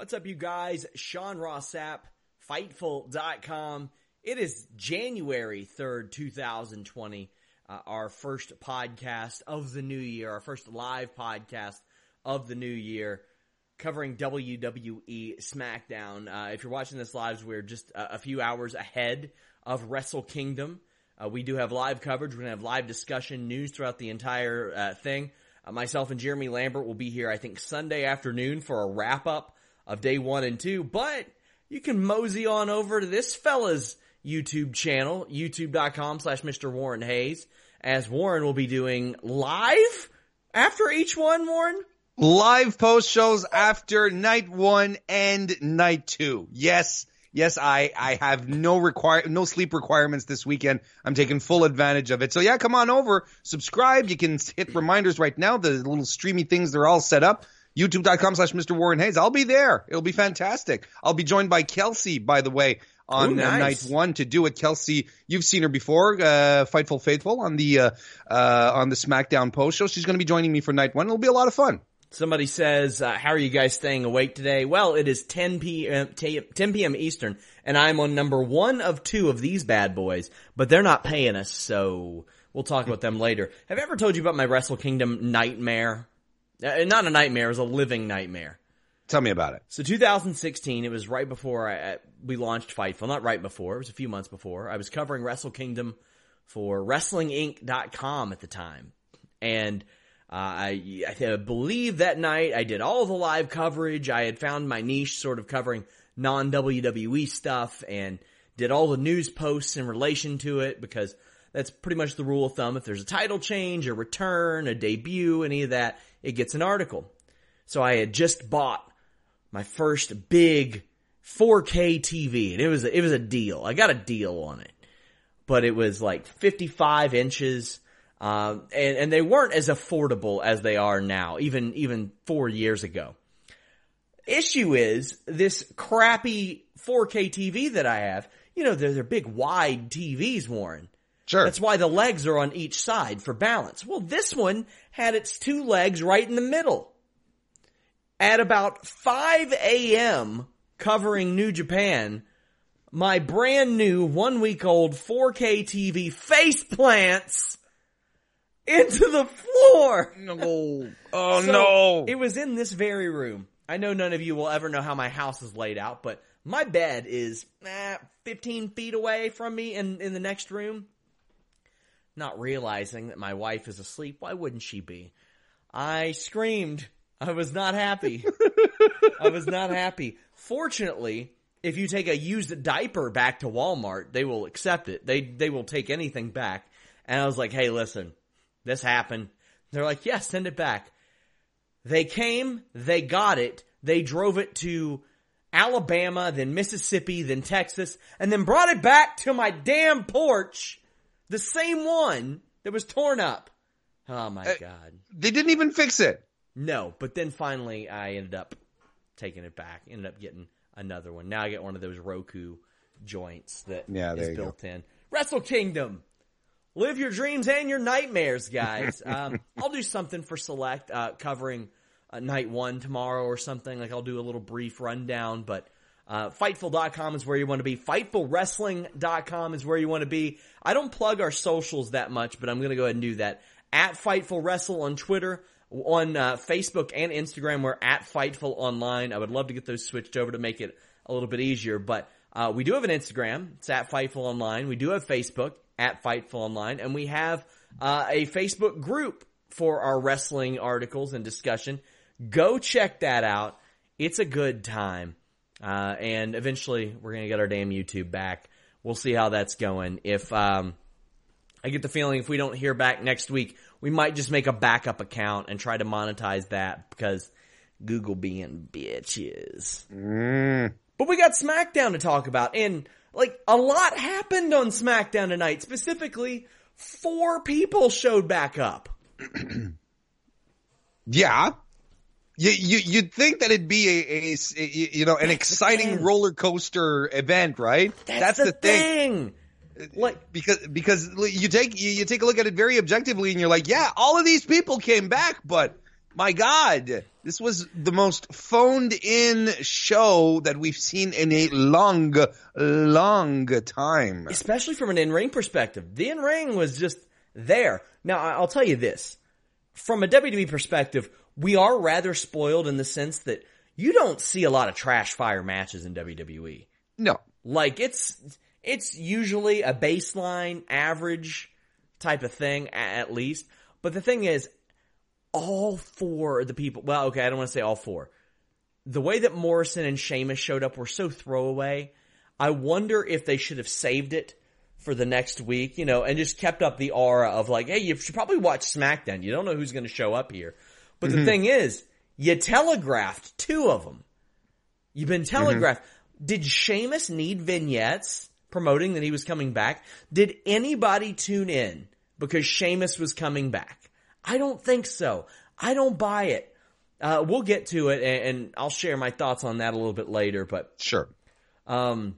What's up, you guys? Sean Ross Sapp, Fightful.com. It is January 3rd, 2020, uh, our first podcast of the new year, our first live podcast of the new year covering WWE SmackDown. Uh, if you're watching this live, we're just a, a few hours ahead of Wrestle Kingdom. Uh, we do have live coverage. We're going to have live discussion, news throughout the entire uh, thing. Uh, myself and Jeremy Lambert will be here, I think, Sunday afternoon for a wrap up of day one and two. But you can mosey on over to this fella's YouTube channel, youtube.com slash Mr. Warren Hayes, as Warren will be doing live after each one, Warren live post shows after night one and night two. Yes, yes, I I have no require no sleep requirements this weekend. I'm taking full advantage of it. So yeah, come on over, subscribe. You can hit reminders right now. The little streamy things they're all set up. YouTube.com slash Mr. Warren Hayes. I'll be there. It'll be fantastic. I'll be joined by Kelsey, by the way, on Ooh, uh, nice. night one to do it. Kelsey, you've seen her before, uh, Fightful Faithful on the uh, uh, on the SmackDown post show. She's going to be joining me for night one. It'll be a lot of fun. Somebody says, uh, "How are you guys staying awake today?" Well, it is 10 p.m. 10 p.m. Eastern, and I'm on number one of two of these bad boys, but they're not paying us, so we'll talk about them later. Have I ever told you about my Wrestle Kingdom nightmare? Uh, not a nightmare; it was a living nightmare. Tell me about it. So 2016, it was right before I, we launched Fightful. Not right before; it was a few months before. I was covering Wrestle Kingdom for WrestlingInc.com at the time, and uh, I, I believe that night I did all the live coverage. I had found my niche sort of covering non WWE stuff and did all the news posts in relation to it because that's pretty much the rule of thumb. If there's a title change, a return, a debut, any of that, it gets an article. So I had just bought my first big 4K TV and it was, it was a deal. I got a deal on it, but it was like 55 inches um, and, and they weren't as affordable as they are now, even, even four years ago. Issue is this crappy 4K TV that I have, you know, they're, they're big wide TVs, Warren. Sure. That's why the legs are on each side for balance. Well, this one had its two legs right in the middle. At about 5 a.m. covering New Japan, my brand new one week old 4K TV face plants into the floor. No. Oh So, no. It was in this very room. I know none of you will ever know how my house is laid out, but my bed is eh, 15 feet away from me in, in the next room. Not realizing that my wife is asleep. Why wouldn't she be? I screamed. I was not happy. I was not happy. Fortunately, if you take a used diaper back to Walmart, they will accept it. They they will take anything back. And I was like, "Hey, listen, this happened." They're like, "Yeah, send it back." They came, they got it, they drove it to Alabama, then Mississippi, then Texas, and then brought it back to my damn porch, the same one that was torn up. Oh my Uh, god. they didn't even fix it. No, but then finally I ended up taking it back, ended up getting another one. Now I get one of those Roku joints that Yeah, is you go. built in. Wrestle Kingdom. Live your dreams and your nightmares, guys. um, I'll do something for Select, uh, covering uh, night one tomorrow or something. Like I'll do a little brief rundown, but uh, Fightful.com is where you want to be. FightfulWrestling.com is where you want to be. I don't plug our socials that much, but I'm going to go ahead and do that. At Fightful Wrestle on Twitter, On uh, Facebook and Instagram, we're at Fightful Online. I would love to get those switched over to make it a little bit easier, but uh, we do have an Instagram. It's at Fightful Online. We do have Facebook at Fightful Online, and we have uh, a Facebook group for our wrestling articles and discussion. Go check that out. It's a good time. Uh, and eventually we're going to get our damn YouTube back. We'll see how that's going. If, um, I get the feeling if we don't hear back next week, we might just make a backup account and try to monetize that because Google being bitches. Mm. But we got SmackDown to talk about and like a lot happened on SmackDown tonight. Specifically, four people showed back up. Yeah. You, you, you'd think that it'd be a, a, a you know, an That's exciting thing. roller coaster event, right? That's, the, thing. Like, uh, Because, because you take, you, you take a look at it very objectively and you're like, yeah, all of these people came back, but my God, this was the most phoned in show that we've seen in a long, long time. especially from an in-ring perspective. The in-ring was just there. Now, I'll tell you this. From a WWE perspective, we are rather spoiled in the sense that you don't see a lot of trash fire matches in WWE. No. Like it's it's usually a baseline average type of thing at least. But the thing is all four of the people well, okay, I don't want to say all four. The way that Morrison and Sheamus showed up were so throwaway. I wonder if they should have saved it for the next week, you know, and just kept up the aura of like, hey, you should probably watch SmackDown. You don't know who's going to show up here. But the thing is, you telegraphed two of them. You've been telegraphed. Did Sheamus need vignettes promoting that he was coming back? Did anybody tune in because Sheamus was coming back? I don't think so. I don't buy it. Uh, we'll get to it and, and I'll share my thoughts on that a little bit later, but Sure. um,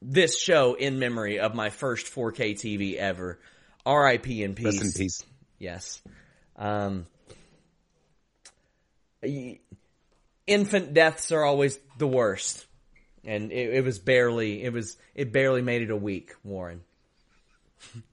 this show in memory of my first 4K TV ever. R.I.P. in peace. Rest in peace. Yes. Um, infant deaths are always the worst, and it, it was barely. It was. It barely made it a week, Warren.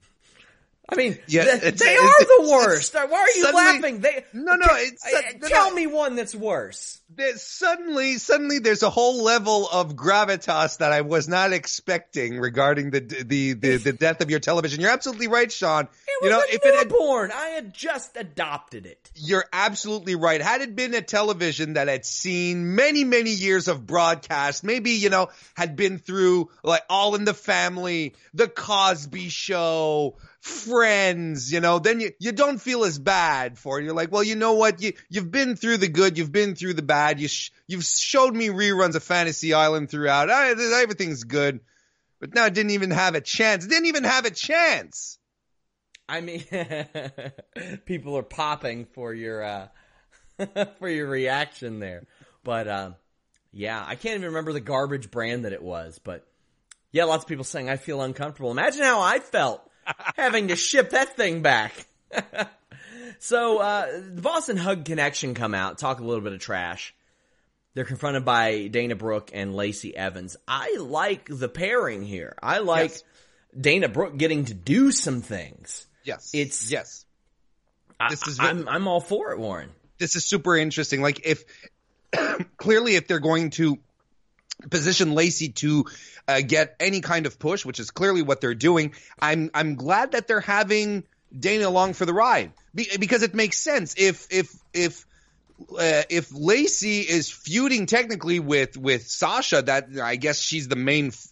I mean, Yeah, th- it's- they are the worst. Why are you suddenly- laughing? They No, no, t- no, tell no. me one that's worse. There's suddenly, suddenly, there's a whole level of gravitas that I was not expecting regarding the the the, the death of your television. You're absolutely right, Sean. It you know, if it had, newborn. I had just adopted it. you're absolutely right. Had it been a television that had seen many, many years of broadcast, maybe you know had been through like All in the Family, The Cosby Show. Friends, you know, then you, you don't feel as bad for it. You're like, well, you know what? You, you've been through the good. You've been through the bad. You, sh- you've showed me reruns of Fantasy Island throughout. I, everything's good. But now it didn't even have a chance. It didn't even have a chance. I mean, people are popping for your uh, for your reaction there, but uh, yeah, I can't even remember the garbage brand that it was. But yeah, lots of people saying I feel uncomfortable. Imagine how I felt having to ship that thing back. so uh, the Boss 'n' Hug Connection come out, talk a little bit of trash. They're confronted by Dana Brooke and Lacey Evans. I like the pairing here. I like Yes. Dana Brooke getting to do some things. Yes. It's- yes. I, This is- I'm I'm all for it, Warren. this is super interesting. Like if clearly if they're going to position Lacey to uh, get any kind of push, which is clearly what they're doing, I'm I'm glad that they're having Dana along for the ride Be- because it makes sense. If if if uh, if Lacey is feuding technically with with Sasha, that I guess she's the main f-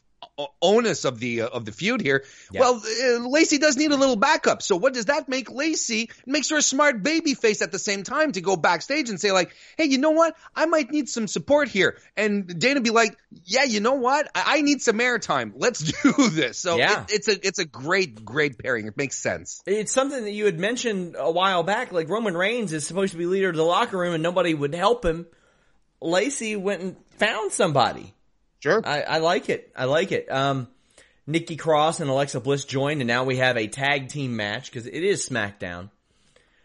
onus of the uh, of the feud here. Yeah. Well, uh, Lacey does need a little backup. So what does that make Lacey? It makes her a smart baby face at the same time to go backstage and say like, "Hey, you know what? I might need some support here." And Dana be like, "Yeah, you know what? I, I need some airtime. Let's do this." So Yeah. it, it's a it's a great great pairing. It makes sense. It's something that you had mentioned a while back. Like Roman Reigns is supposed to be leader of the locker room, and nobody would help him. Lacey went and found somebody. Sure. I, I like it. I like it. Um, Nikki Cross and Alexa Bliss joined, and now we have a tag team match because it is SmackDown.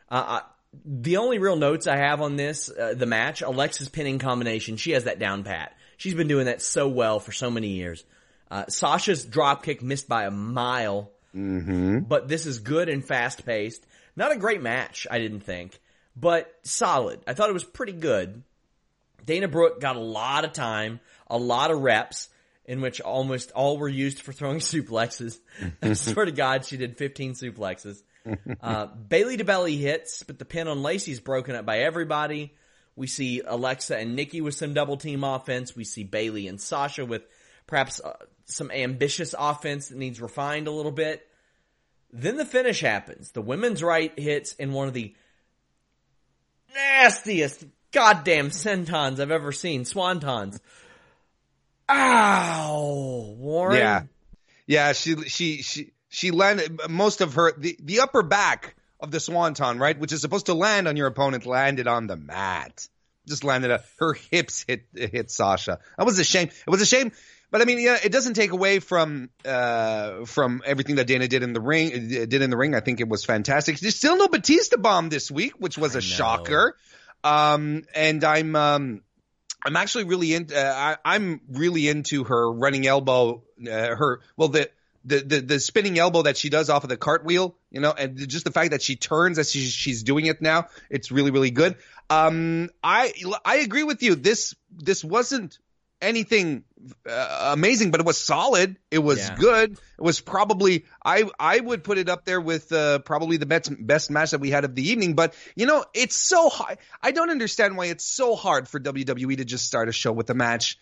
Uh, I, the only real notes I have on this, uh, the match, Alexa's pinning combination, she has that down pat. She's been doing that so well for so many years. Uh, Sasha's drop kick missed by a mile, mm-hmm. but this is good and fast paced. Not a great match, I didn't think. but solid. I thought it was pretty good. Dana Brooke got a lot of time, a lot of reps, in which almost all were used for throwing suplexes. I swear to God, she did 15 suplexes. Uh, to belly hits, but the pin on Lacey's broken up by everybody. We see Alexa and Nikki with some double team offense. We see Bayley and Sasha with perhaps uh, some ambitious offense that needs refined a little bit. Then the finish happens. The women's right hits in one of the nastiest goddamn sentons I've ever seen. Swantons. Ow, Warren. Yeah, yeah. She she she she landed most of her the the upper back of the swanton, right, which is supposed to land on your opponent, landed on the mat. Just landed. A, her hips hit hit Sasha. That was a shame. It was a shame. But I mean, yeah, it doesn't take away from uh, from everything that Dana did in the ring. Did in the ring, I think it was fantastic. There's still no Batista bomb this week, which was a shocker. Um, and I'm um, I'm actually really into. Uh, I, am really into her running elbow. Uh, her well the. The, the the spinning elbow that she does off of the cartwheel, you know, and just the fact that she turns as she, she's doing it now, it's really really good. Um, I I agree with you. This this wasn't anything uh, amazing, but it was solid. It was yeah. good. It was probably I I would put it up there with uh, probably the best best match that we had of the evening. But you know, it's so hard. I don't understand why it's so hard for WWE to just start a show with a match.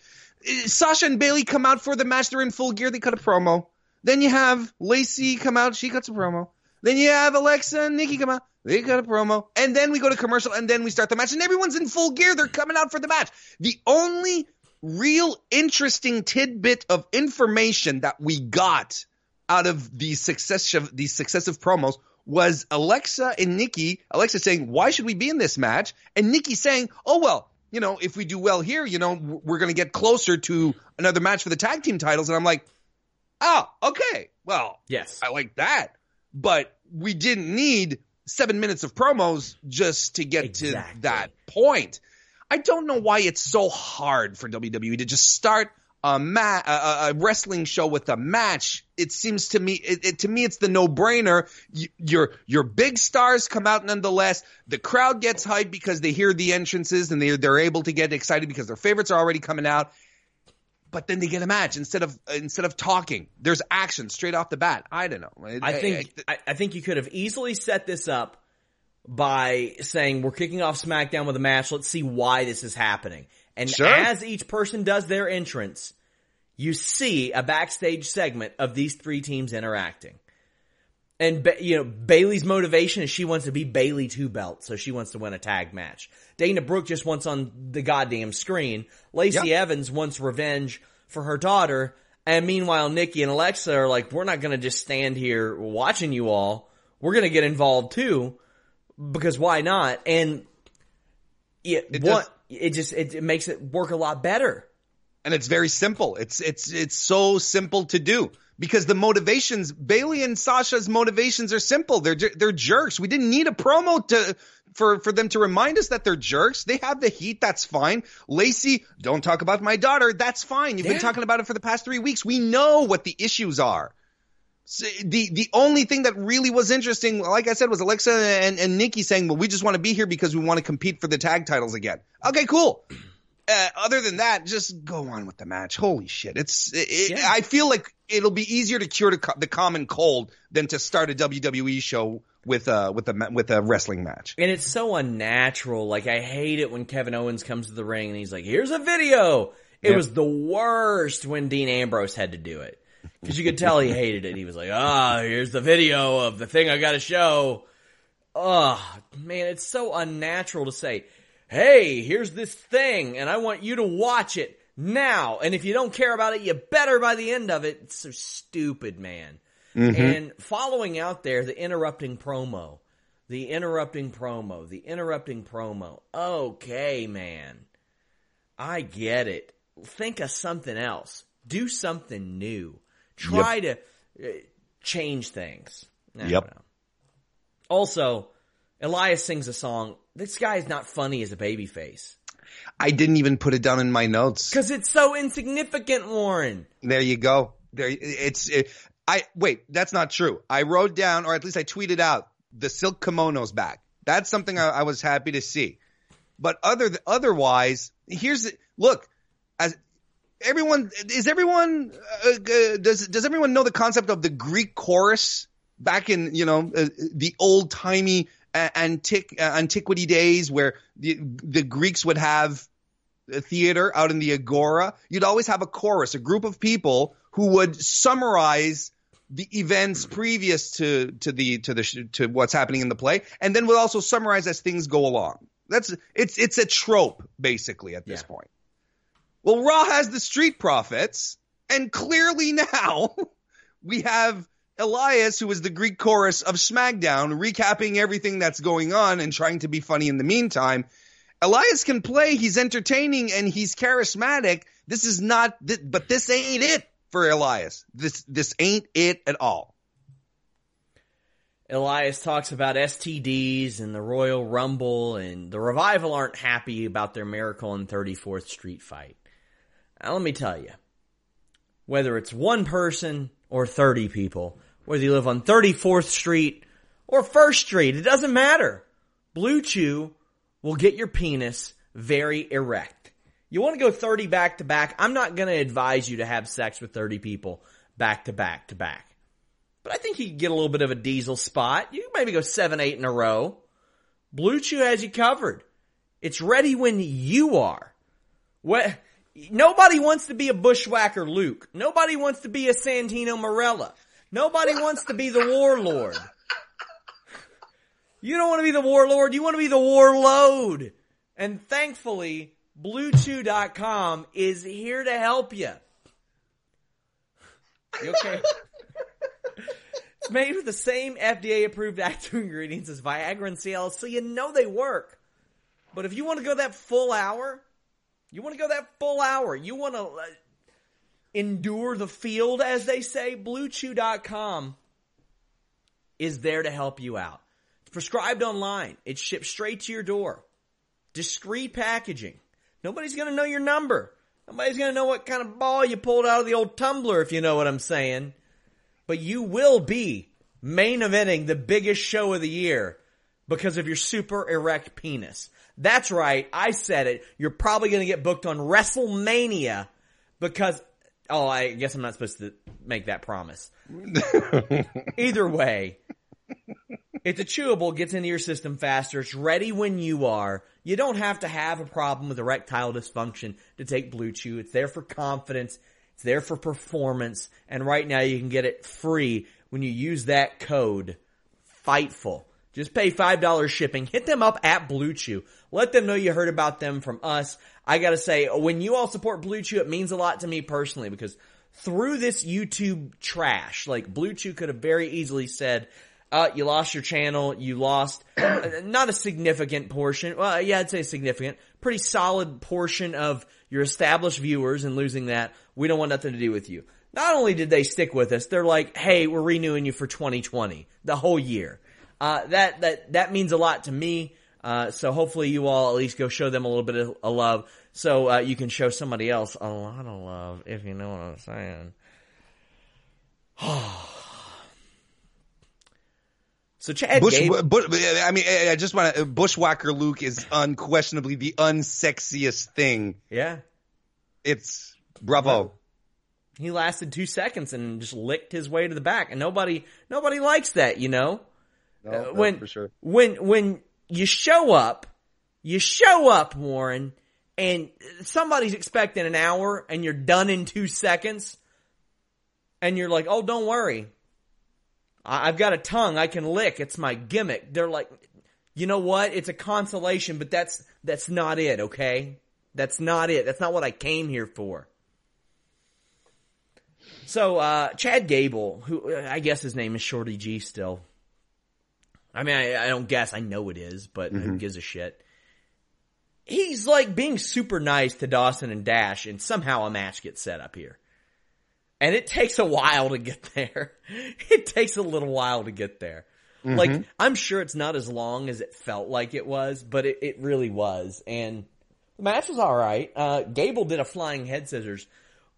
Sasha and Bayley come out for the match. They're in full gear. They cut a promo. Then you have Lacey come out. She cuts a promo. Then you have Alexa and Nikki come out. They cut a promo. And then we go to commercial and then we start the match. And everyone's in full gear. They're coming out for the match. The only real interesting tidbit of information that we got out of these successive these successive promos was Alexa and Nikki. Alexa saying, "Why should we be in this match?" And Nikki saying, "Oh well, you know, if we do well here, you know, we're going to get closer to another match for the tag team titles." And I'm like, "Oh, okay. Well, yes, I like that." But we didn't need seven minutes of promos just to get exactly. to that point. I don't know why it's so hard for WWE to just start a, ma- a, a wrestling show with a match. It seems to me, it, it, to me, it's the no-brainer. You, your your big stars come out nonetheless. The crowd gets hyped because they hear the entrances and they they're able to get excited because their favorites are already coming out. But then they get a match instead of instead of talking. There's action straight off the bat. I don't know. I, I think I, I think you could have easily set this up by saying we're kicking off SmackDown with a match. Let's see why this is happening. And sure. as each person does their entrance, you see a backstage segment of these three teams interacting. And you know Bayley's motivation is she wants to be Bayley two belt, so she wants to win a tag match. Dana Brooke just wants on the goddamn screen. Lacey yep. Evans wants revenge for her daughter, and meanwhile Nikki and Alexa are like, we're not going to just stand here watching you all. We're going to get involved too because why not? And it, it what it just it, it makes it work a lot better. And it's very simple. It's it's it's so simple to do because the motivations Bayley and Sasha's motivations are simple. They're they're jerks. We didn't need a promo to for for them to remind us that they're jerks. They have the heat. That's fine. Lacey, don't talk about my daughter. That's fine. You've yeah. been talking about it for the past three weeks. We know what the issues are the the only thing that really was interesting, like I said, was Alexa and, and Nikki saying, "Well, we just want to be here because we want to compete for the tag titles again." Okay, cool. Uh, other than that, just go on with the match. Holy shit! It's it, yeah. I feel like it'll be easier to cure the, the common cold than to start a WWE show with a with a with a wrestling match. And it's so unnatural. Like I hate it when Kevin Owens comes to the ring and he's like, "Here's a video." It yep. was the worst when Dean Ambrose had to do it because you could tell he hated it. He was like, "Ah, oh, here's the video of the thing I got to show." Oh man, it's so unnatural to say, "Hey, here's this thing, and I want you to watch it now." And if you don't care about it, you better by the end of it. It's so stupid, man. Mm-hmm. And following out there, the interrupting promo, the interrupting promo, the interrupting promo. Okay, man, I get it. Think of something else. Do something new. Try yep. to uh, change things. I yep. Also, Elias sings a song. This guy is not funny as a baby face. I didn't even put it down in my notes because it's so insignificant, Warren. There you go. There, it's. It, I wait. That's not true. I wrote down, or at least I tweeted out, the silk kimono's back. That's something I, I was happy to see. But other otherwise, here's the, look as everyone is everyone uh, uh, does does everyone know the concept of the Greek chorus back in you know uh, the old timey uh, antiq uh, antiquity days where the the Greeks would have a theater out in the agora. You'd always have a chorus, a group of people who would summarize the events previous to to the to the to what's happening in the play, and then would also summarize as things go along. That's it's it's a trope basically at this Yeah. point. Well, Raw has the Street Profits, and clearly now we have Elias, who is the Greek chorus of SmackDown, recapping everything that's going on and trying to be funny in the meantime. Elias can play, he's entertaining, and he's charismatic. This is not, th- but this ain't it for Elias. This this ain't it at all. Elias talks about STDs and the Royal Rumble, and the Revival aren't happy about their Miracle on 34th Street fight. Now, let me tell you, whether it's one person or 30 people, whether you live on 34th Street or 1st Street, it doesn't matter. Blue Chew will get your penis very erect. You want to go 30 back to back? I'm not going to advise you to have sex with 30 people back to back to back. But I think you could get a little bit of a diesel spot. You can maybe go seven, eight in a row. Blue Chew has you covered. It's ready when you are. What? Nobody wants to be a bushwhacker Luke. Nobody wants to be a Santino Marella. Nobody wants to be the warlord. You don't want to be the warlord. You want to be the warload. And thankfully, BlueChew.com is here to help you. You okay? It's made with the same FDA approved active ingredients as Viagra and Cialis, so you know they work. But if you want to go that full hour, you want to go that full hour, you want to uh, endure the field, as they say, BlueChew.com is there to help you out. It's prescribed online. It's shipped straight to your door. Discreet packaging. Nobody's going to know your number. Nobody's going to know what kind of ball you pulled out of the old tumbler, if you know what I'm saying but you will be main eventing the biggest show of the year because of your super erect penis. That's right. I said it. You're probably going to get booked on WrestleMania because, oh, I guess I'm not supposed to make that promise. Either way, it's a chewable, gets into your system faster. It's ready when you are. You don't have to have a problem with erectile dysfunction to take Blue Chew. It's there for confidence. It's there for performance. And right now you can get it free when you use that code FIGHTFUL. Just pay $5 shipping. Hit them up at Blue Chew. Let them know you heard about them from us. I gotta say, when you all support Blue Chew, it means a lot to me personally because through this YouTube trash, like Blue Chew could have very easily said, uh, you lost your channel, you lost not a significant portion. Well, yeah, I'd say significant, pretty solid portion of your established viewers and losing that. We don't want nothing to do with you. Not only did they stick with us, they're like, hey, we're renewing you for 2020, the whole year. Uh, that, that, that means a lot to me. Uh, so hopefully you all at least go show them a little bit of, of love so, uh, you can show somebody else a lot of love, if you know what I'm saying. so Chad Bush, but, I mean, I just want to. Bushwhacker Luke is unquestionably the unsexiest thing. yeah. It's bravo. He lasted two seconds and just licked his way to the back, and nobody, nobody likes that, you know. No, Uh, when for sure. when when you show up, you show up, Warren, and somebody's expecting an hour, and you're done in two seconds, and you're like, "Oh, don't worry, I- I've got a tongue I can lick. It's my gimmick." They're like, "You know what? It's a consolation, but that's that's not it. Okay, that's not it. That's not what I came here for." So, uh, Chad Gable, who uh, I guess his name is Shorty G still. I mean, I, I don't guess. I know it is, but who gives a shit? He's like being super nice to Dawson and Dash, and somehow a match gets set up here. And it takes a while to get there. It takes a little while to get there. Like, I'm sure it's not as long as it felt like it was, but it, it really was. And the match was alright. Uh, Gable did a flying head scissors,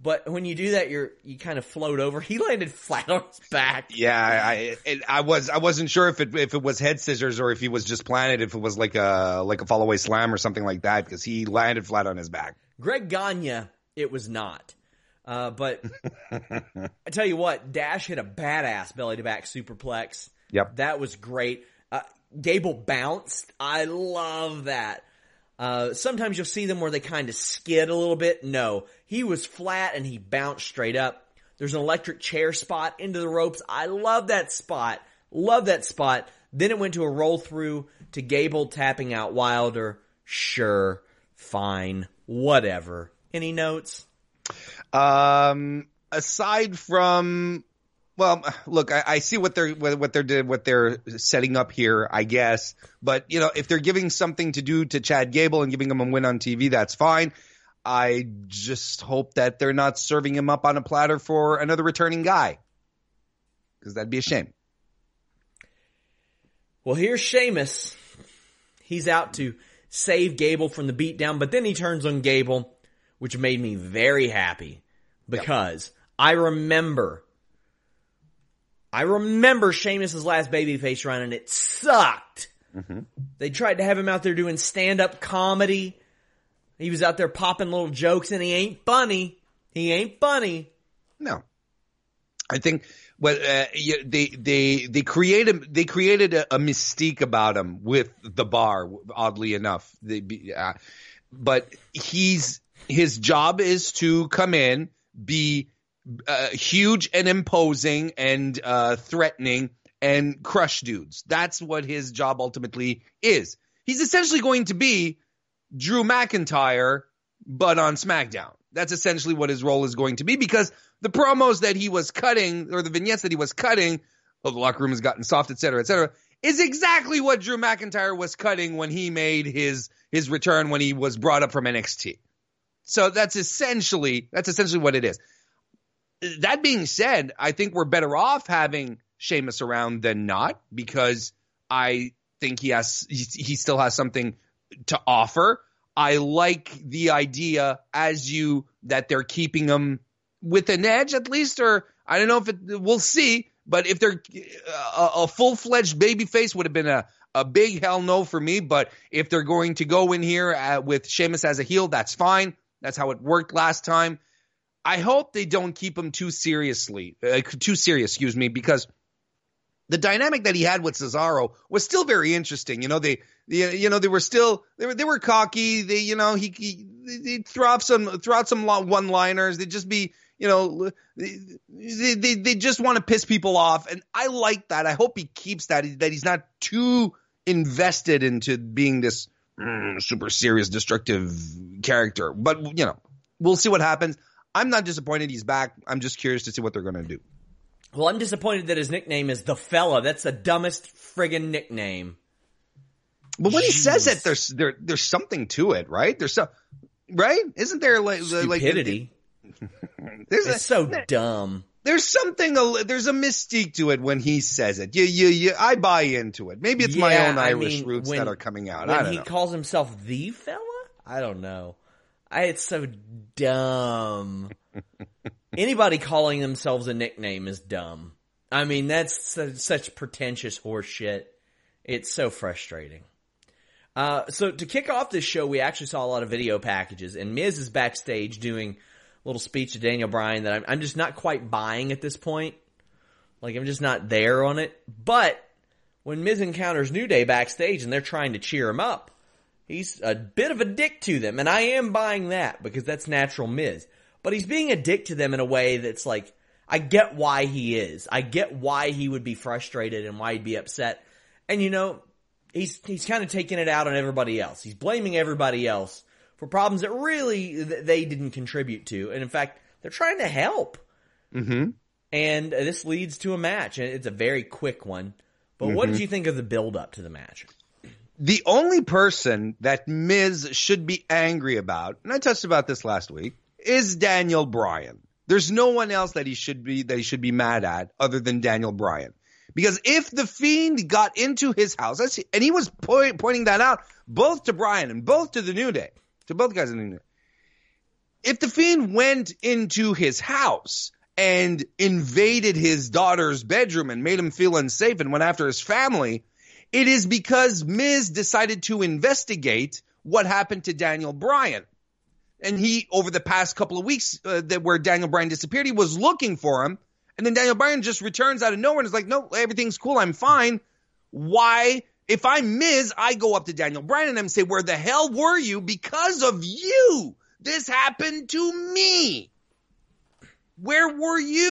But when you do that, you're you kind of float over. He landed flat on his back. Yeah, I I was I wasn't sure if it if it was head scissors or if he was just planted, if it was like a like a fall away slam or something like that, because he landed flat on his back. Greg Gagne, it was not. Uh, but I tell you what, Dash hit a badass belly to back superplex. Yep. That was great. Uh, Gable bounced. I love that. Uh, sometimes you'll see them where they kind of skid a little bit. No, he was flat and he bounced straight up. There's an electric chair spot into the ropes. I love that spot. Love that spot. Then it went to a roll through to Gable tapping out Wilder. Sure, fine, whatever. Any notes? Um, aside from, well, look, I, I see what they're what they're what they're setting up here, I guess. But you know, if they're giving something to do to Chad Gable and giving him a win on TV, that's fine. I just hope that they're not serving him up on a platter for another returning guy, because that'd be a shame. Well, here's Sheamus. He's out to save Gable from the beatdown, but then he turns on Gable, which made me very happy because yep. I remember, I remember Sheamus's last babyface run and it sucked. Mm-hmm. They tried to have him out there doing stand up comedy. He was out there popping little jokes and he ain't funny. He ain't funny. No. I think well, uh, they they they created they created a, a, mystique about him with the bar. Oddly enough, they, uh, but he's his job is to come in, be uh, huge and imposing and uh, threatening and crush dudes. That's what his job ultimately is. He's essentially going to be Drew McIntyre, but on SmackDown. That's essentially what his role is going to be because the promos that he was cutting or the vignettes that he was cutting, oh, the locker room has gotten soft, et cetera, et cetera, is exactly what Drew McIntyre was cutting when he made his his return when he was brought up from NXT. So that's essentially that's essentially what it is. That being said, I think we're better off having Sheamus around than not because I think he has he, still has something to offer. I like the idea as you that they're keeping him with an edge at least, or I don't know if it, we'll see. But if they're a, a full fledged baby face would have been a, a big hell no for me. But if they're going to go in here uh, with Sheamus as a heel, that's fine. That's how it worked last time. I hope they don't keep him too seriously, uh, too serious, excuse me, because the dynamic that he had with Cesaro was still very interesting. You know, they, they you know, they were still, they were, they were cocky. They, you know, he, he throw out some, throw out some one liners. They'd just be, you know, they, they, they just want to piss people off. And I like that. I hope he keeps that, that he's not too invested into being this mm, super serious, destructive character. But, you know, we'll see what happens. I'm not disappointed he's back. I'm just curious to see what they're going to do. Well, I'm disappointed that his nickname is the fella. That's the dumbest friggin' nickname. But when Jeez. he says it, there's there there's something to it, right? There's so right? Isn't there like stupidity? Like, there's it's a, so dumb. There's something, there's a mystique to it when he says it. You, you, you, I buy into it. Maybe it's yeah, my own Irish mean, roots when, that are coming out. When he know. calls himself the fella? I don't know. I, it's so dumb. Anybody calling themselves a nickname is dumb. I mean, that's such, such pretentious horseshit. It's so frustrating. Uh, so to kick off this show, we actually saw a lot of video packages, and Miz is backstage doing a little speech to Daniel Bryan that I'm, I'm just not quite buying at this point. Like I'm just not there on it. But when Miz encounters New Day backstage and they're trying to cheer him up, he's a bit of a dick to them, and I am buying that because that's natural Miz. But he's being a dick to them in a way that's like I get why he is. I get why he would be frustrated and why he'd be upset. And you know, he's he's kind of taking it out on everybody else. He's blaming everybody else for problems that really they didn't contribute to. And in fact, they're trying to help. Mm-hmm. And this leads to a match. And it's a very quick one. But mm-hmm. what did mm-hmm. you think of the build up to the match? The only person that Miz should be angry about, and I touched about this last week, is Daniel Bryan. There's no one else that he should be that he should be mad at other than Daniel Bryan. Because if the fiend got into his house, and he was point, pointing that out both to Bryan and both to the New Day, to both guys in the New Day. if the Fiend went into his house and invaded his daughter's bedroom and made him feel unsafe and went after his family, it is because Miz decided to investigate what happened to Daniel Bryan. And he, over the past couple of weeks uh, that where Daniel Bryan disappeared, he was looking for him. And then Daniel Bryan just returns out of nowhere and is like, no, everything's cool. I'm fine. Why? If I'm Miz, I go up to Daniel Bryan and I'm say, where the hell were you? Because of you. This happened to me. Where were you?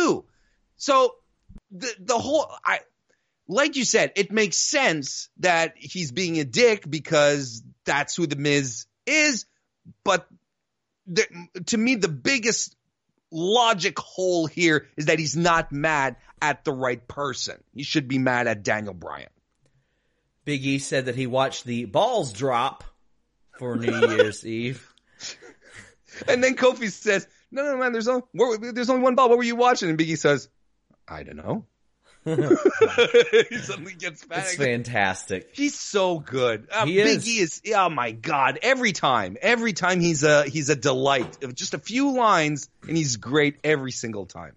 Do. So the the whole I like you said, it makes sense that he's being a dick because that's who the Miz is. But the, to me, the biggest logic hole here is that he's not mad at the right person. He should be mad at Daniel Bryan. Big E said that he watched the balls drop for New Year's Eve. And then Kofi says, "No, no, man. There's only there's only one ball. What were you watching?" And Biggie says, "I don't know." he suddenly gets back. It's fantastic. He's so good. Uh, He Big is. E is. Oh my god! Every time, every time he's a he's a delight. Just a few lines, and he's great every single time.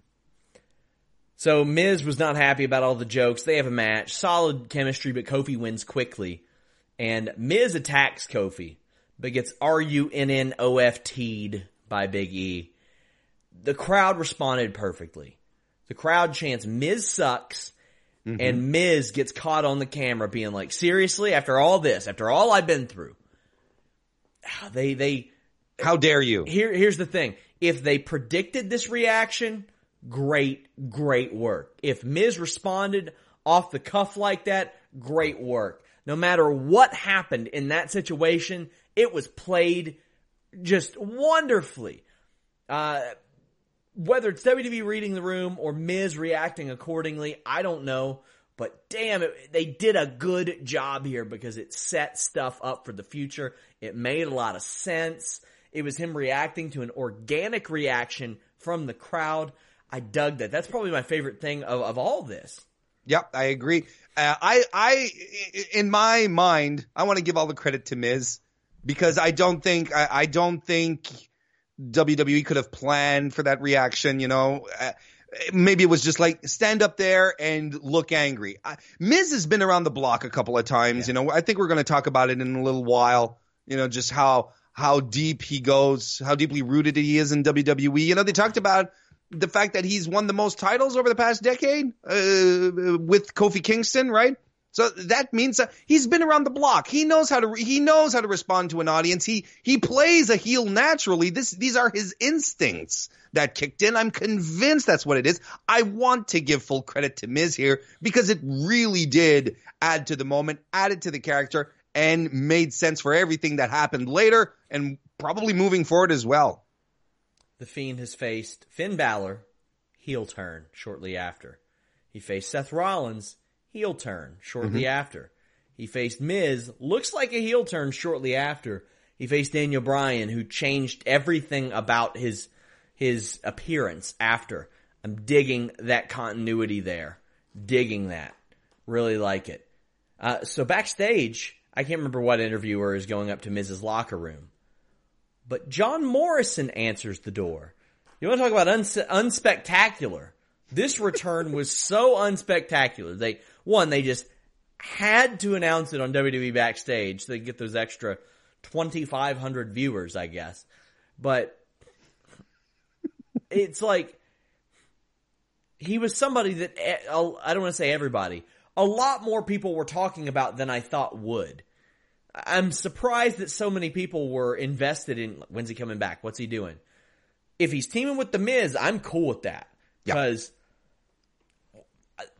So Miz was not happy about all the jokes. They have a match, solid chemistry, but Kofi wins quickly. And Miz attacks Kofi, but gets R-U-N-N-O-F-T'd by Big E. The crowd responded perfectly. The crowd chants, Miz sucks. And Miz gets caught on the camera being like, seriously, after all this, after all I've been through. They, they, How dare you? here here's the thing. If they predicted this reaction, great, great work. If Miz responded off the cuff like that, great work. No matter what happened in that situation, it was played just wonderfully. Uh, whether it's WWE reading the room or Miz reacting accordingly, I don't know. But damn it, they did a good job here because it set stuff up for the future. It made a lot of sense. It was him reacting to an organic reaction from the crowd. I dug that. That's probably my favorite thing of, of all this. Yep, I agree. Uh, I, I, in my mind, I want to give all the credit to Miz because I don't think, I, I don't think WWE could have planned for that reaction. You know, uh, maybe it was just like stand up there and look angry. I, Miz has been around the block a couple of times. You know, I think we're going to talk about it in a little while. You know, just how how deep he goes, how deeply rooted he is in WWE. You know, they talked about the fact that he's won the most titles over the past decade uh, with Kofi Kingston, right? So that means he's been around the block. He knows how to he knows how to respond to an audience. He he plays a heel naturally. This these are his instincts that kicked in. I'm convinced that's what it is. I want to give full credit to Miz here because it really did add to the moment, added to the character, and made sense for everything that happened later and probably moving forward as well. The Fiend has faced Finn Balor, heel turn shortly after. He faced Seth Rollins, heel turn shortly after. He faced Miz, looks like a heel turn shortly after. He faced Daniel Bryan, who changed everything about his his appearance after. I'm digging that continuity there. Digging that. Really like it. Uh, so backstage, I can't remember what interviewer is going up to Miz's locker room but John Morrison answers the door. You want to talk about uns- unspectacular? This return was so unspectacular. They one, they just had to announce it on WWE backstage so they get those extra twenty five hundred viewers, I guess. But it's like he was somebody that I don't want to say everybody, a lot more people were talking about than I thought would. I'm surprised that so many people were invested in when's he coming back? What's he doing? If he's teaming with the Miz, I'm cool with that because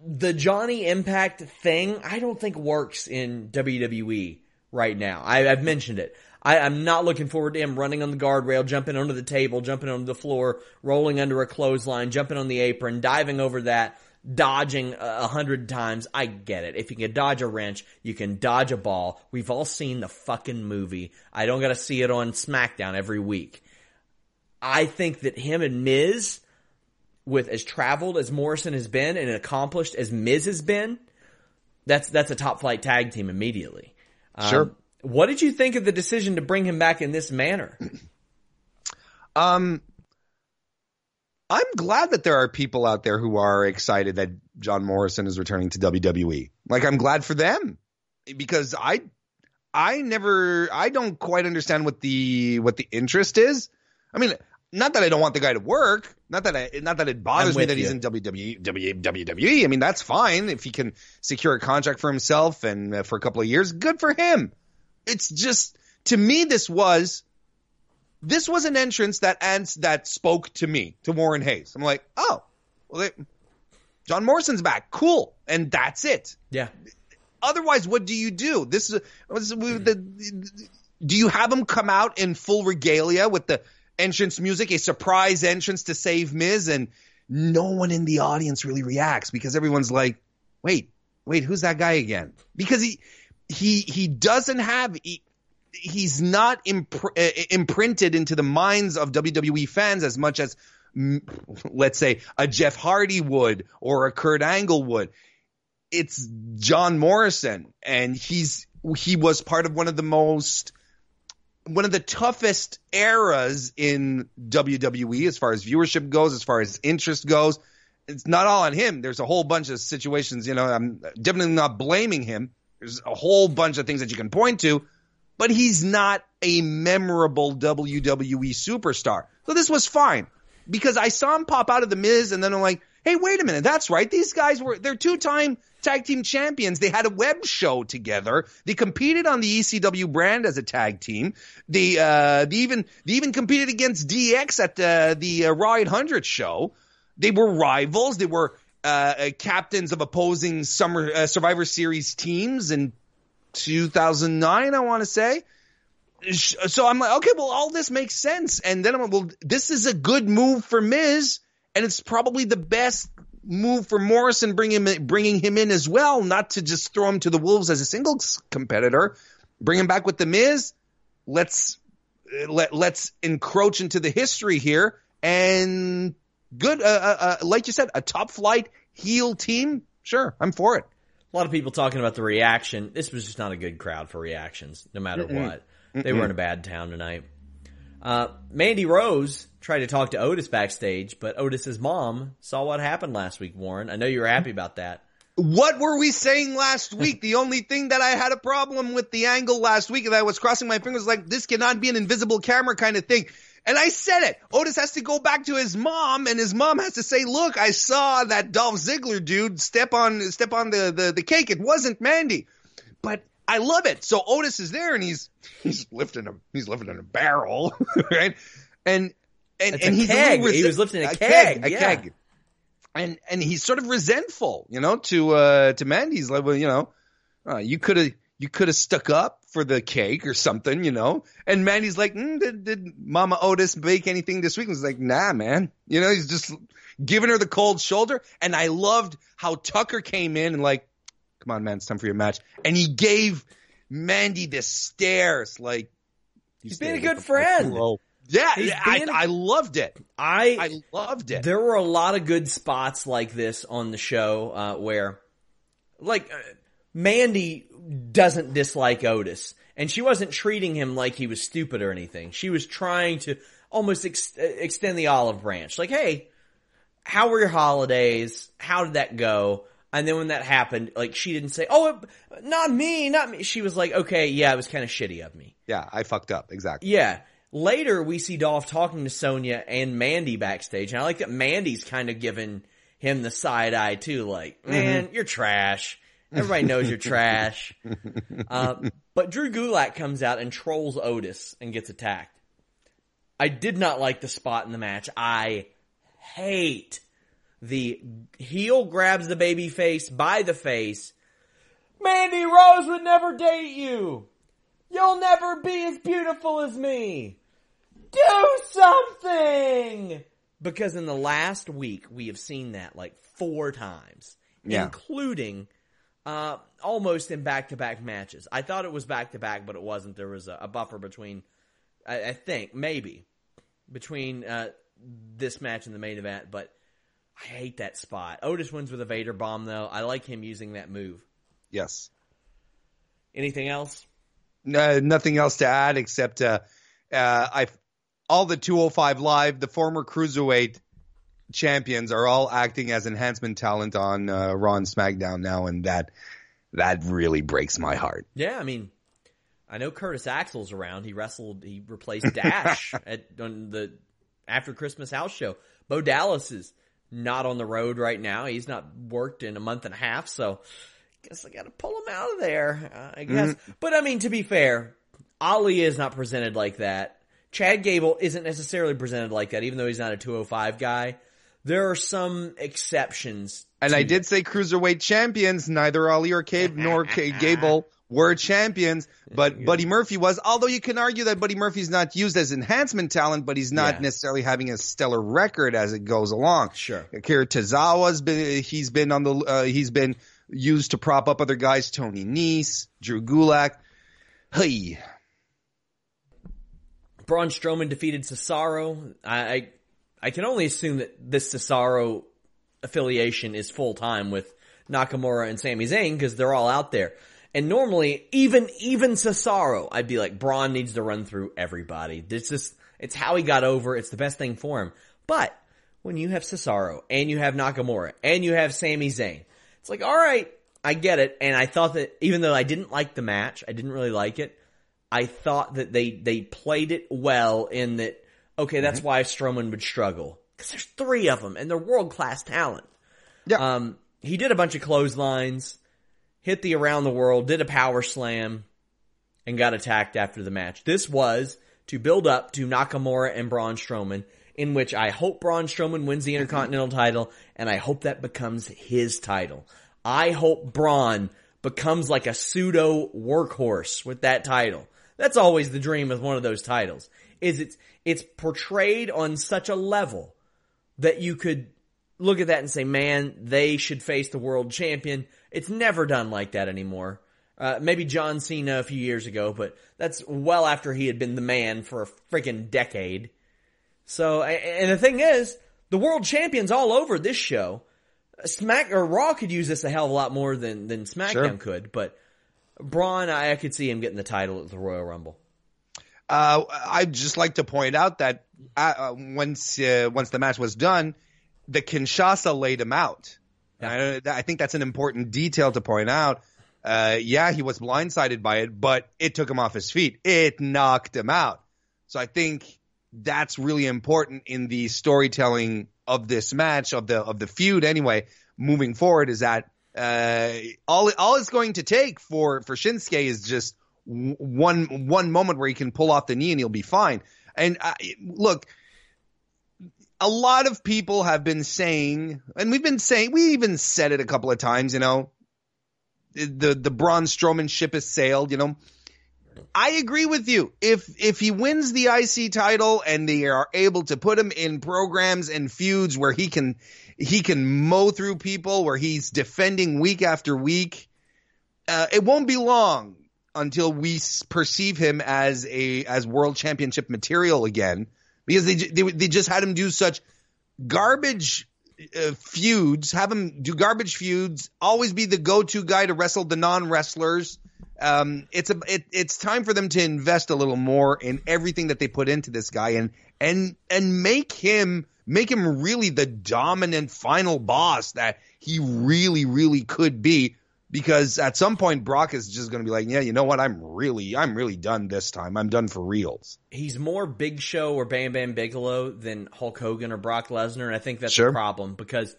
the Johnny Impact thing I don't think works in WWE right now. I, I've mentioned it. I, I'm not looking forward to him running on the guardrail, jumping onto the table, jumping onto the floor, rolling under a clothesline, jumping on the apron, diving over that, dodging a hundred times. I get it. If you can dodge a wrench, you can dodge a ball. We've all seen the fucking movie. I don't gotta see it on SmackDown every week. I think that him and Miz, with as traveled as Morrison has been and accomplished as Miz has been, that's that's a top flight tag team immediately. Um, Sure. What did you think of the decision to bring him back in this manner? Um, I'm glad that there are people out there who are excited that John Morrison is returning to WWE. Like I'm glad for them because I I never I don't quite understand what the what the interest is. I mean, not that I don't want the guy to work, not that I not that it bothers me that he's in WWE WWE. I mean, that's fine if he can secure a contract for himself and uh, for a couple of years, good for him. It's just to me this was this was an entrance that ans- that spoke to me, to Warren Hayes. I'm like, oh, well, they, John Morrison's back, cool, and that's it. Yeah. Otherwise, what do you do? This is was- we- the, do you have him come out in full regalia with the entrance music, a surprise entrance to save Miz, and no one in the audience really reacts because everyone's like, wait, wait, who's that guy again? Because he he he doesn't have he, he's not uh, imprinted into the minds of WWE fans as much as let's say a Jeff Hardy would or a Kurt Angle would. It's John Morrison and he's he was part of one of the most one of the toughest eras in WWE as far as viewership goes, as far as interest goes. It's not all on him. There's a whole bunch of situations, you know, I'm definitely not blaming him. There's a whole bunch of things that you can point to, but he's not a memorable WWE superstar. So this was fine because I saw him pop out of the Miz and then I'm like, hey, wait a minute. That's right. These guys were, they're two time tag team champions. They had a web show together. They competed on the ECW brand as a tag team. They, uh, they even, they even competed against DX at uh, the uh, Raw 800 show. They were rivals. They were, uh, uh, captains of opposing summer, uh, Survivor Series teams in 2009, I want to say so I'm like, okay, well, all this makes sense. And then I'm like, well, this is a good move for Miz, and it's probably the best move for Morrison, bringing him, bringing him in as well, not to just throw him to the wolves as a singles competitor. Bring him back with the Miz. Let's let let's encroach into the history here, and good, uh, uh, uh, like you said, a top flight heel team. Sure, I'm for it. A lot of people talking about the reaction. This was just not a good crowd for reactions, no matter what. They were in a bad town tonight. Uh, Mandy Rose tried to talk to Otis backstage, but Otis's mom saw what happened last week, Warren. I know you were happy about that. What were we saying last week? The only thing that I had a problem with the angle last week that I was crossing my fingers like this cannot be an invisible camera kind of thing. And I said it. Otis has to go back to his mom and his mom has to say, look, I saw that Dolph Ziggler dude step on, step on the, the, the cake. It wasn't Mandy, but I love it. So Otis is there and he's, he's lifting a, he's lifting a barrel, right? And, and, and a he's keg. He was lifting a keg, a yeah. keg and and he's sort of resentful, you know, to uh to Mandy. He's like, well, you know, uh, you could have you could have stuck up for the cake or something, you know. And Mandy's like, mm, did, did Mama Otis bake anything this week? And he's like, nah, man. You know, he's just giving her the cold shoulder. And I loved how Tucker came in and like, come on, man, it's time for your match. And he gave Mandy the stares, like He's being a good friend. Yeah, I, I loved it. I I loved it. There were a lot of good spots like this on the show uh, where, like, uh, Mandy doesn't dislike Otis, and she wasn't treating him like he was stupid or anything. She was trying to almost ex- uh, extend the olive branch, like, "Hey, how were your holidays? How did that go?" And then when that happened, like, she didn't say, "Oh, it, not me, not me." She was like, "Okay, yeah, it was kind of shitty of me." yeah, I fucked up. Exactly. Yeah. Later, we see Dolph talking to Sonya and Mandy backstage, and I like that Mandy's kind of giving him the side eye too. Like, man, you're trash. Everybody knows you're trash. Uh, but Drew Gulak comes out and trolls Otis and gets attacked. I did not like the spot in the match. I hate the heel grabs the baby face by the face. Mandy Rose would never date you. You'll never be as beautiful as me. Do something! Because in the last week, we have seen that like four times, Yeah. including uh, almost in back-to-back matches. I thought it was back-to-back, but it wasn't. There was a, a buffer between, I, I think, maybe, between uh, this match and the main event, but I hate that spot. Otis wins with a Vader bomb, though. I like him using that move. Yes. Anything else? No, nothing else to add except uh, uh, I all the 205 live, the former cruiserweight champions are all acting as enhancement talent on uh, Raw and SmackDown now, and that that really breaks my heart. Yeah, I mean, I know Curtis Axel's around. He wrestled, he replaced Dash at on the after Christmas house show. Bo Dallas is not on the road right now. He's not worked in a month and a half, so I guess I got to pull him out of there. Uh, I guess, but I mean, to be fair, Ali is not presented like that. Chad Gable isn't necessarily presented like that, even though he's not a 205 guy. There are some exceptions. And I did say cruiserweight champions. Neither Ali or Cabe nor K- Gable were champions, but Buddy Murphy was. Although you can argue that Buddy Murphy's not used as enhancement talent, but he's not Yeah. necessarily having a stellar record as it goes along. Sure. Akira Tozawa's been he's been on the uh, he's been used to prop up other guys. Tony Nese, Drew Gulak. Hey, Braun Strowman defeated Cesaro. I, I can only assume that this Cesaro affiliation is full time with Nakamura and Sami Zayn because they're all out there. And normally, even even Cesaro, I'd be like, Braun needs to run through everybody. It's just it's how he got over. It's the best thing for him. But when you have Cesaro and you have Nakamura and you have Sami Zayn, it's like, all right, I get it. And I thought that even though I didn't like the match, I didn't really like it. I thought that they they played it well in that. Okay, that's why Strowman would struggle because there's three of them and they're world class talent. Yeah. Um, he did a bunch of clotheslines, hit the around the world, did a power slam, and got attacked after the match. This was to build up to Nakamura and Braun Strowman, in which I hope Braun Strowman wins the Intercontinental title, and I hope that becomes his title. I hope Braun becomes like a pseudo workhorse with that title. That's always the dream with one of those titles. Is it's it's portrayed on such a level that you could look at that and say, man, they should face the world champion. It's never done like that anymore. Uh, maybe John Cena a few years ago, but that's well after he had been the man for a freaking decade. So, and the thing is, the world champions all over this show. Smack or Raw could use this a hell of a lot more than than SmackDown Sure. could, but Braun, I, I could see him getting the title at the Royal Rumble. Uh, I'd just like to point out that uh, uh, once uh, once the match was done, the Kinshasa laid him out. I, I think that's an important detail to point out. Uh, yeah, he was blindsided by it, but it took him off his feet. It knocked him out. So I think that's really important in the storytelling of this match of the of the feud. Anyway, moving forward, is that uh, all all it's going to take for for Shinsuke is just one one moment where he can pull off the knee and he'll be fine. And uh, look, a lot of people have been saying, and we've been saying, we even said it a couple of times, you know, the the Braun Strowman ship has sailed, you know. I agree with you. If if he wins the IC title and they are able to put him in programs and feuds where he can he can mow through people, where he's defending week after week, uh, it won't be long until we perceive him as a as world championship material again because they they, they just had him do such garbage uh, feuds, have him do garbage feuds, always be the go-to guy to wrestle the non-wrestlers. Um, it's a it, it's time for them to invest a little more in everything that they put into this guy and and and make him make him really the dominant final boss that he really really could be because at some point Brock is just going to be like, yeah, you know what? I'm really I'm really done this time. I'm done for reals. he's more Big Show or Bam Bam Bigelow than Hulk Hogan or Brock Lesnar, and I think that's Sure. a problem because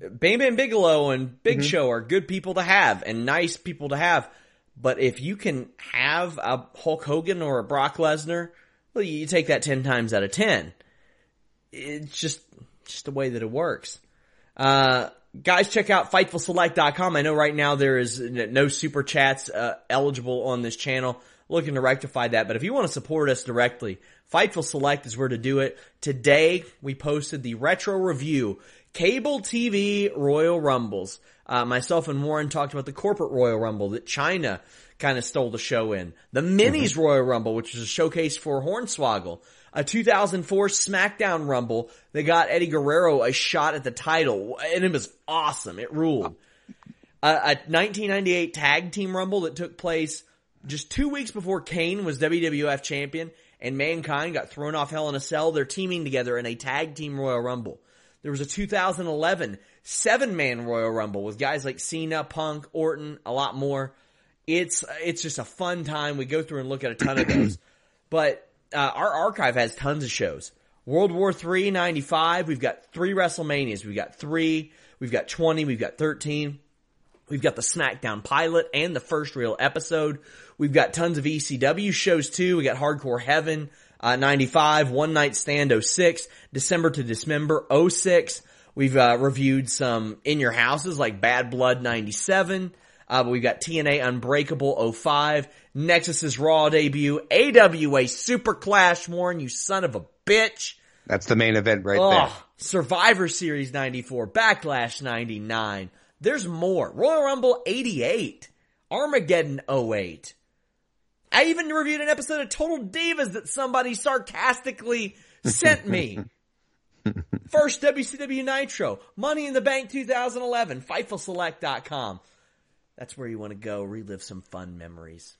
Bam Bam Bigelow and Big mm-hmm. Show are good people to have and nice people to have. But if you can have a Hulk Hogan or a Brock Lesnar, well, you take that ten times out of ten. It's just just the way that it works. Uh, guys, check out FightfulSelect.com. I know right now there is no super chats uh, eligible on this channel. looking to rectify that. But if you want to support us directly, Fightful Select is where to do it. Today, we posted the retro review, cable TV Royal Rumbles. Uh, myself and Warren talked about the corporate Royal Rumble that Chyna kind of stole the show in. The Minis mm-hmm. Royal Rumble, which was a showcase for Hornswoggle. A 2004 SmackDown Rumble that got Eddie Guerrero a shot at the title, and it was awesome. It ruled. A, a 1998 Tag Team Rumble that took place just two weeks before Kane was WWF champion and Mankind got thrown off Hell in a Cell. They're teaming together in a Tag Team Royal Rumble. There was a 2011 seven man Royal Rumble with guys like Cena, Punk, Orton, a lot more. It's it's just a fun time. We go through and look at a ton of those. But uh, our archive has tons of shows. World War III, 95. We've got three WrestleManias. We've got three. We've got 20. We've got 13. We've got the SmackDown pilot and the first real episode. We've got tons of ECW shows too. We got Hardcore Heaven, uh, 95, One Night Stand 06, December to Dismember 06. We've, uh, reviewed some In Your Houses like Bad Blood 97. Uh, but we've got TNA Unbreakable 05, Nexus's Raw debut, AWA Super Clash Warren, you son of a bitch. That's the main event right oh, there. Survivor Series 94, Backlash 99. There's more. Royal Rumble 88, Armageddon 08. I even reviewed an episode of Total Divas that somebody sarcastically sent me. First WCW Nitro, Money in the Bank 2011, FightfulSelect.com. That's where you want to go relive some fun memories.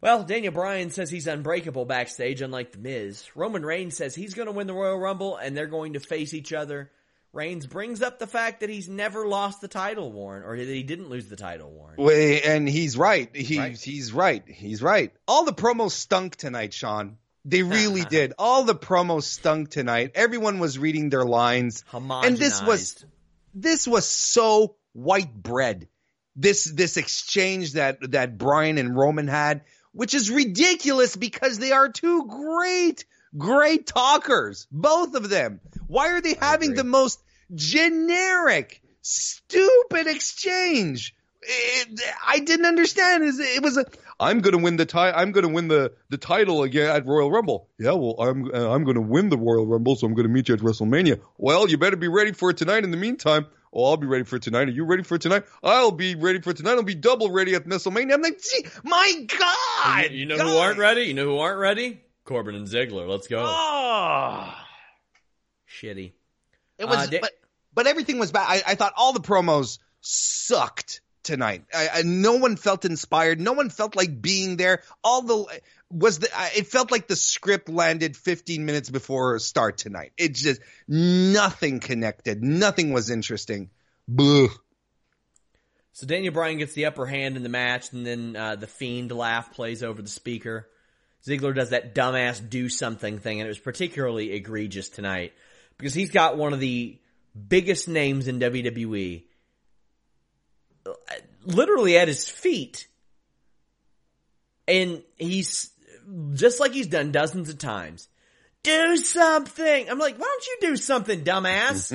Well, Daniel Bryan says he's unbreakable backstage, unlike The Miz. Roman Reigns says he's going to win the Royal Rumble and they're going to face each other. Reigns brings up the fact that he's never lost the title, Warren, or that he didn't lose the title, Warren. Well, and he's right. He's right. he's right. He's right. All the promos stunk tonight, Sean. They really did. All the promos stunk tonight. Everyone was reading their lines, and this was this was so white bread. This this exchange that that Bryan and Roman had, which is ridiculous because they are two great great talkers, both of them. Why are they having the most generic, stupid exchange? It, I didn't understand. It was a I'm going to win the ti- I'm going to win the the title again at Royal Rumble. Yeah, well, I'm uh, I'm going to win the Royal Rumble, so I'm going to meet you at WrestleMania. Well, you better be ready for it tonight. In the meantime, Oh, I'll be ready for tonight. Are you ready for tonight? I'll be ready for tonight. I'll be double ready at WrestleMania. I'm like, gee, my God. You, you know God. who aren't ready? You know who aren't ready? Corbin and Ziggler. Let's go. Oh. Shitty. It was, uh, but, but everything was bad. I, I thought all the promos sucked tonight. I, I, no one felt inspired. No one felt like being there. All the was the it felt like the script landed 15 minutes before start tonight. It just nothing connected. Nothing was interesting. So Daniel Bryan gets the upper hand in the match, and then uh, the fiend laugh plays over the speaker. Ziggler does that dumbass do something thing, and it was particularly egregious tonight because he's got one of the biggest names in WWE literally at his feet. And he's just like he's done dozens of times. Do something. I'm like, why don't you do something, dumbass?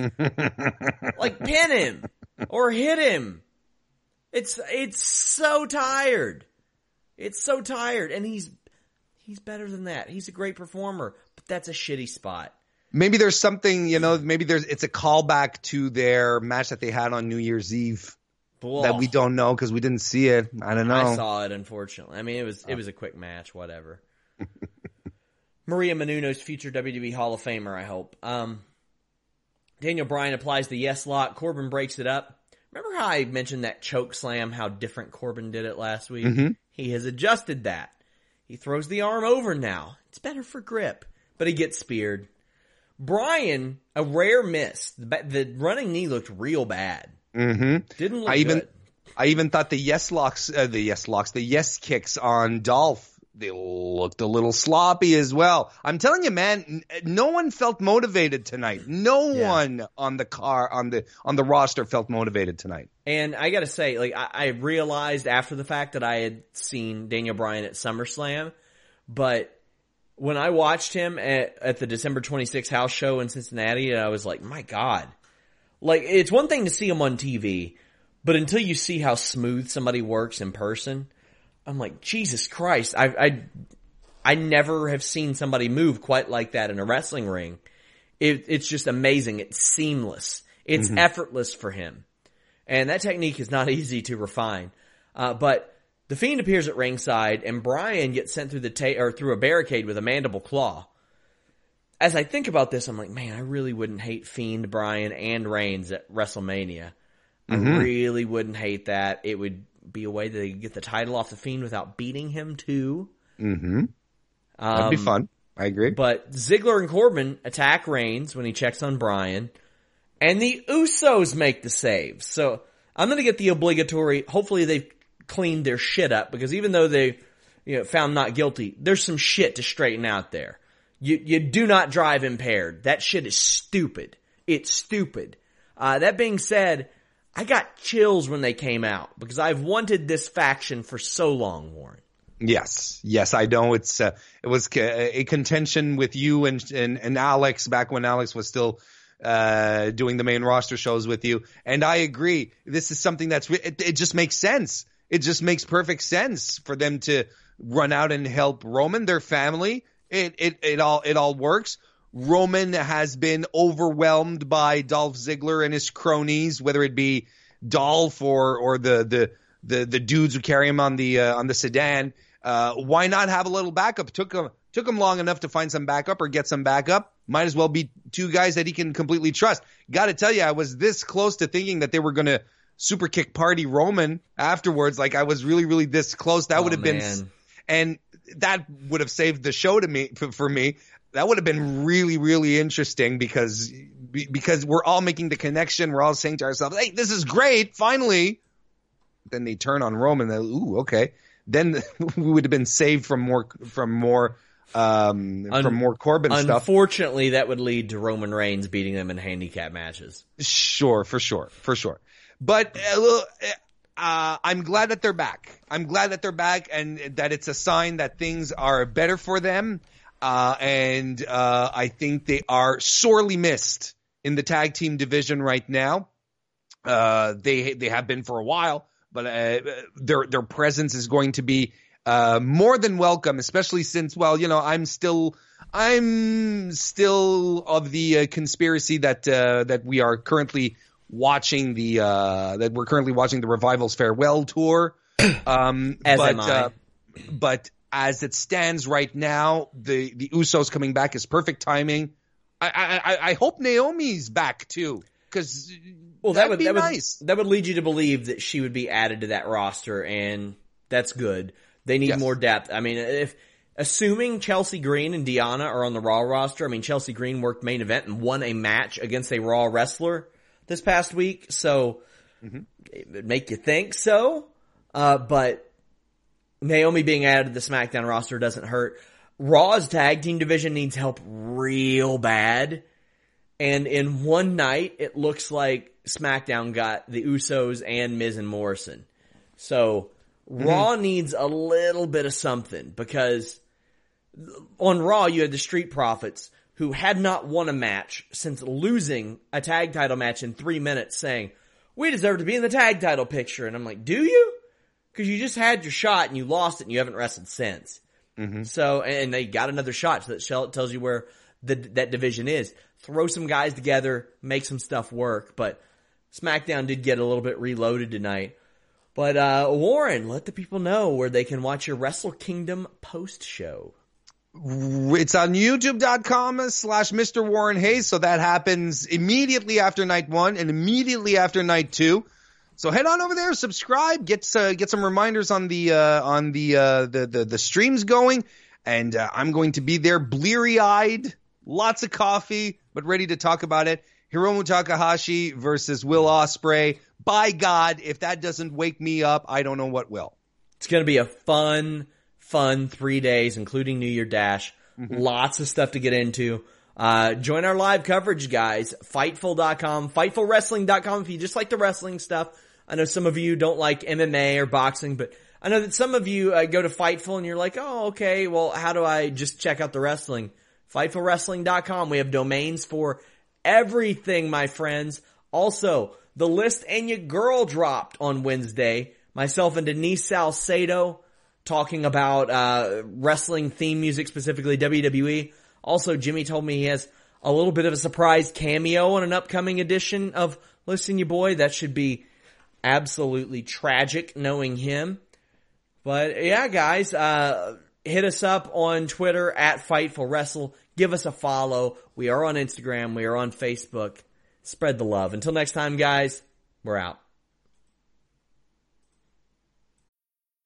like pin him or hit him. It's it's so tired. It's so tired, and he's he's better than that. He's a great performer, but that's a shitty spot. Maybe there's something, you know, maybe there's it's a callback to their match that they had on New Year's Eve that we don't know because we didn't see it. I don't know. I saw it, unfortunately. I mean, it was it was a quick match, whatever. Maria Menounos, future WWE Hall of Famer, I hope. Um, Daniel Bryan applies the yes lock. Corbin breaks it up. Remember how I mentioned that choke slam? How different Corbin did it last week? Mm-hmm. He has adjusted that. He throws the arm over now. It's better for grip, but he gets speared. Bryan, a rare miss. The, the running knee looked real bad. Mm-hmm. Didn't look I even, good. I even thought the yes locks, uh, the yes locks, the yes kicks on Dolph, they looked a little sloppy as well. I'm telling you, man, no one felt motivated tonight. No yeah. one on the car on the on the roster felt motivated tonight. And I got to say, like I, I realized after the fact that I had seen Daniel Bryan at SummerSlam, but when I watched him at, at the December 26th house show in Cincinnati, I was like, my God, like, it's one thing to see him on TV, but until you see how smooth somebody works in person, I'm like, Jesus Christ. I, I, I never have seen somebody move quite like that in a wrestling ring. It, it's just amazing. It's seamless. It's Mm-hmm. effortless for him. And that technique is not easy to refine. Uh, but the Fiend appears at ringside and Bryan gets sent through the ta- or through a barricade with a mandible claw. As I think about this, I'm like, man, I really wouldn't hate Fiend, Bryan, and Reigns at WrestleMania. I really wouldn't hate that. It would be a way that they could get the title off the Fiend without beating him too. Mm-hmm. That'd be Um, fun. I agree. But Ziggler and Corbin attack Reigns when he checks on Bryan, and the Usos make the save. So I'm going to get the obligatory. Hopefully they've cleaned their shit up because even though they you know, found not guilty, there's some shit to straighten out there. You you do not drive impaired. That shit is stupid. It's stupid. Uh, that being said, I got chills when they came out because I've wanted this faction for so long, Warren. Yes, yes, I know. It's uh, it was a contention with you and, and and Alex back when Alex was still uh, doing the main roster shows with you, and I agree. This is something that's it, it just makes sense. It just makes perfect sense for them to run out and help Roman, their family. It it it all it all works. Roman has been overwhelmed by Dolph Ziggler and his cronies, whether it be Dolph or or the the the, the dudes who carry him on the uh, on the sedan. Uh, why not have a little backup? Took him took him long enough to find some backup or get some backup. Might as well be two guys that he can completely trust. Got to tell you, I was this close to thinking that they were gonna super kick party Roman afterwards. Like I was really really this close. That would have been and that would have saved the show to me for, for me. That would have been really really interesting because because we're all making the connection. We're all saying to ourselves, "Hey, this is great! Finally." Then they turn on Roman. They're, Ooh, okay. Then we would have been saved from more from more um Un- from more Corbin stuff. Unfortunately, that would lead to Roman Reigns beating them in handicap matches. Sure, for sure, for sure. But uh, look, uh, I'm glad that they're back. I'm glad that they're back, and that it's a sign that things are better for them. Uh, and uh, I think they are sorely missed in the tag team division right now. Uh, they they have been for a while, but uh, their their presence is going to be uh, more than welcome, especially since well, you know, I'm still I'm still of the conspiracy that uh, that we are currently watching the uh, that we're currently watching the revival's farewell tour. Um, As but, am I. Uh, but as it stands right now, the the Usos coming back is perfect timing. I I, I- hope Naomi's back too, because Well, that would be that nice. would that would lead you to believe that she would be added to that roster, and that's good. They need Yes. more depth. I mean, if assuming Chelsea Green and Deonna are on the Raw roster, I mean, Chelsea Green worked main event and won a match against a Raw wrestler this past week, so Mm-hmm. it would make you think so. Uh, but Naomi being added to the SmackDown roster doesn't hurt. Raw's tag team division needs help real bad. And in one night, it looks like SmackDown got the Usos and Miz and Morrison. So Raw needs a little bit of something because on Raw you had the Street Profits who had not won a match since losing a tag title match in three minutes saying, we deserve to be in the tag title picture. And I'm like, do you? Cause you just had your shot and you lost it and you haven't wrestled since. So, and they got another shot, so that tells you where the, that division is. Throw some guys together, make some stuff work, but SmackDown did get a little bit reloaded tonight. But, uh, Warren, let the people know where they can watch your Wrestle Kingdom post show. It's on youtube.com slash Mr. Warren Hayes. So that happens immediately after night one and immediately after night two. So head on over there, subscribe, get uh, get some reminders on the uh, on the, uh, the the the streams going, and uh, I'm going to be there, bleary eyed, lots of coffee, but ready to talk about it. Hiromu Takahashi versus Will Ospreay. By God, if that doesn't wake me up, I don't know what will. It's to be a fun, fun three days, including New Year Dash. Lots of stuff to get into. Uh, join our live coverage, guys. Fightful.com, FightfulWrestling.com if you just like the wrestling stuff. I know some of you don't like MMA or boxing, but I know that some of you uh, go to Fightful and you're like, oh, okay, well, how do I just check out the wrestling? FightfulWrestling.com. We have domains for everything, my friends. Also, the list and your girl dropped on Wednesday. Myself and Denise Salcedo talking about uh, wrestling theme music, specifically WWE. Also, Jimmy told me he has a little bit of a surprise cameo on an upcoming edition of Listen You Boy. That should be absolutely tragic knowing him. But yeah, guys, uh, hit us up on Twitter at Fightful Wrestle. Give us a follow. We are on Instagram. We are on Facebook. Spread the love. Until next time, guys, we're out.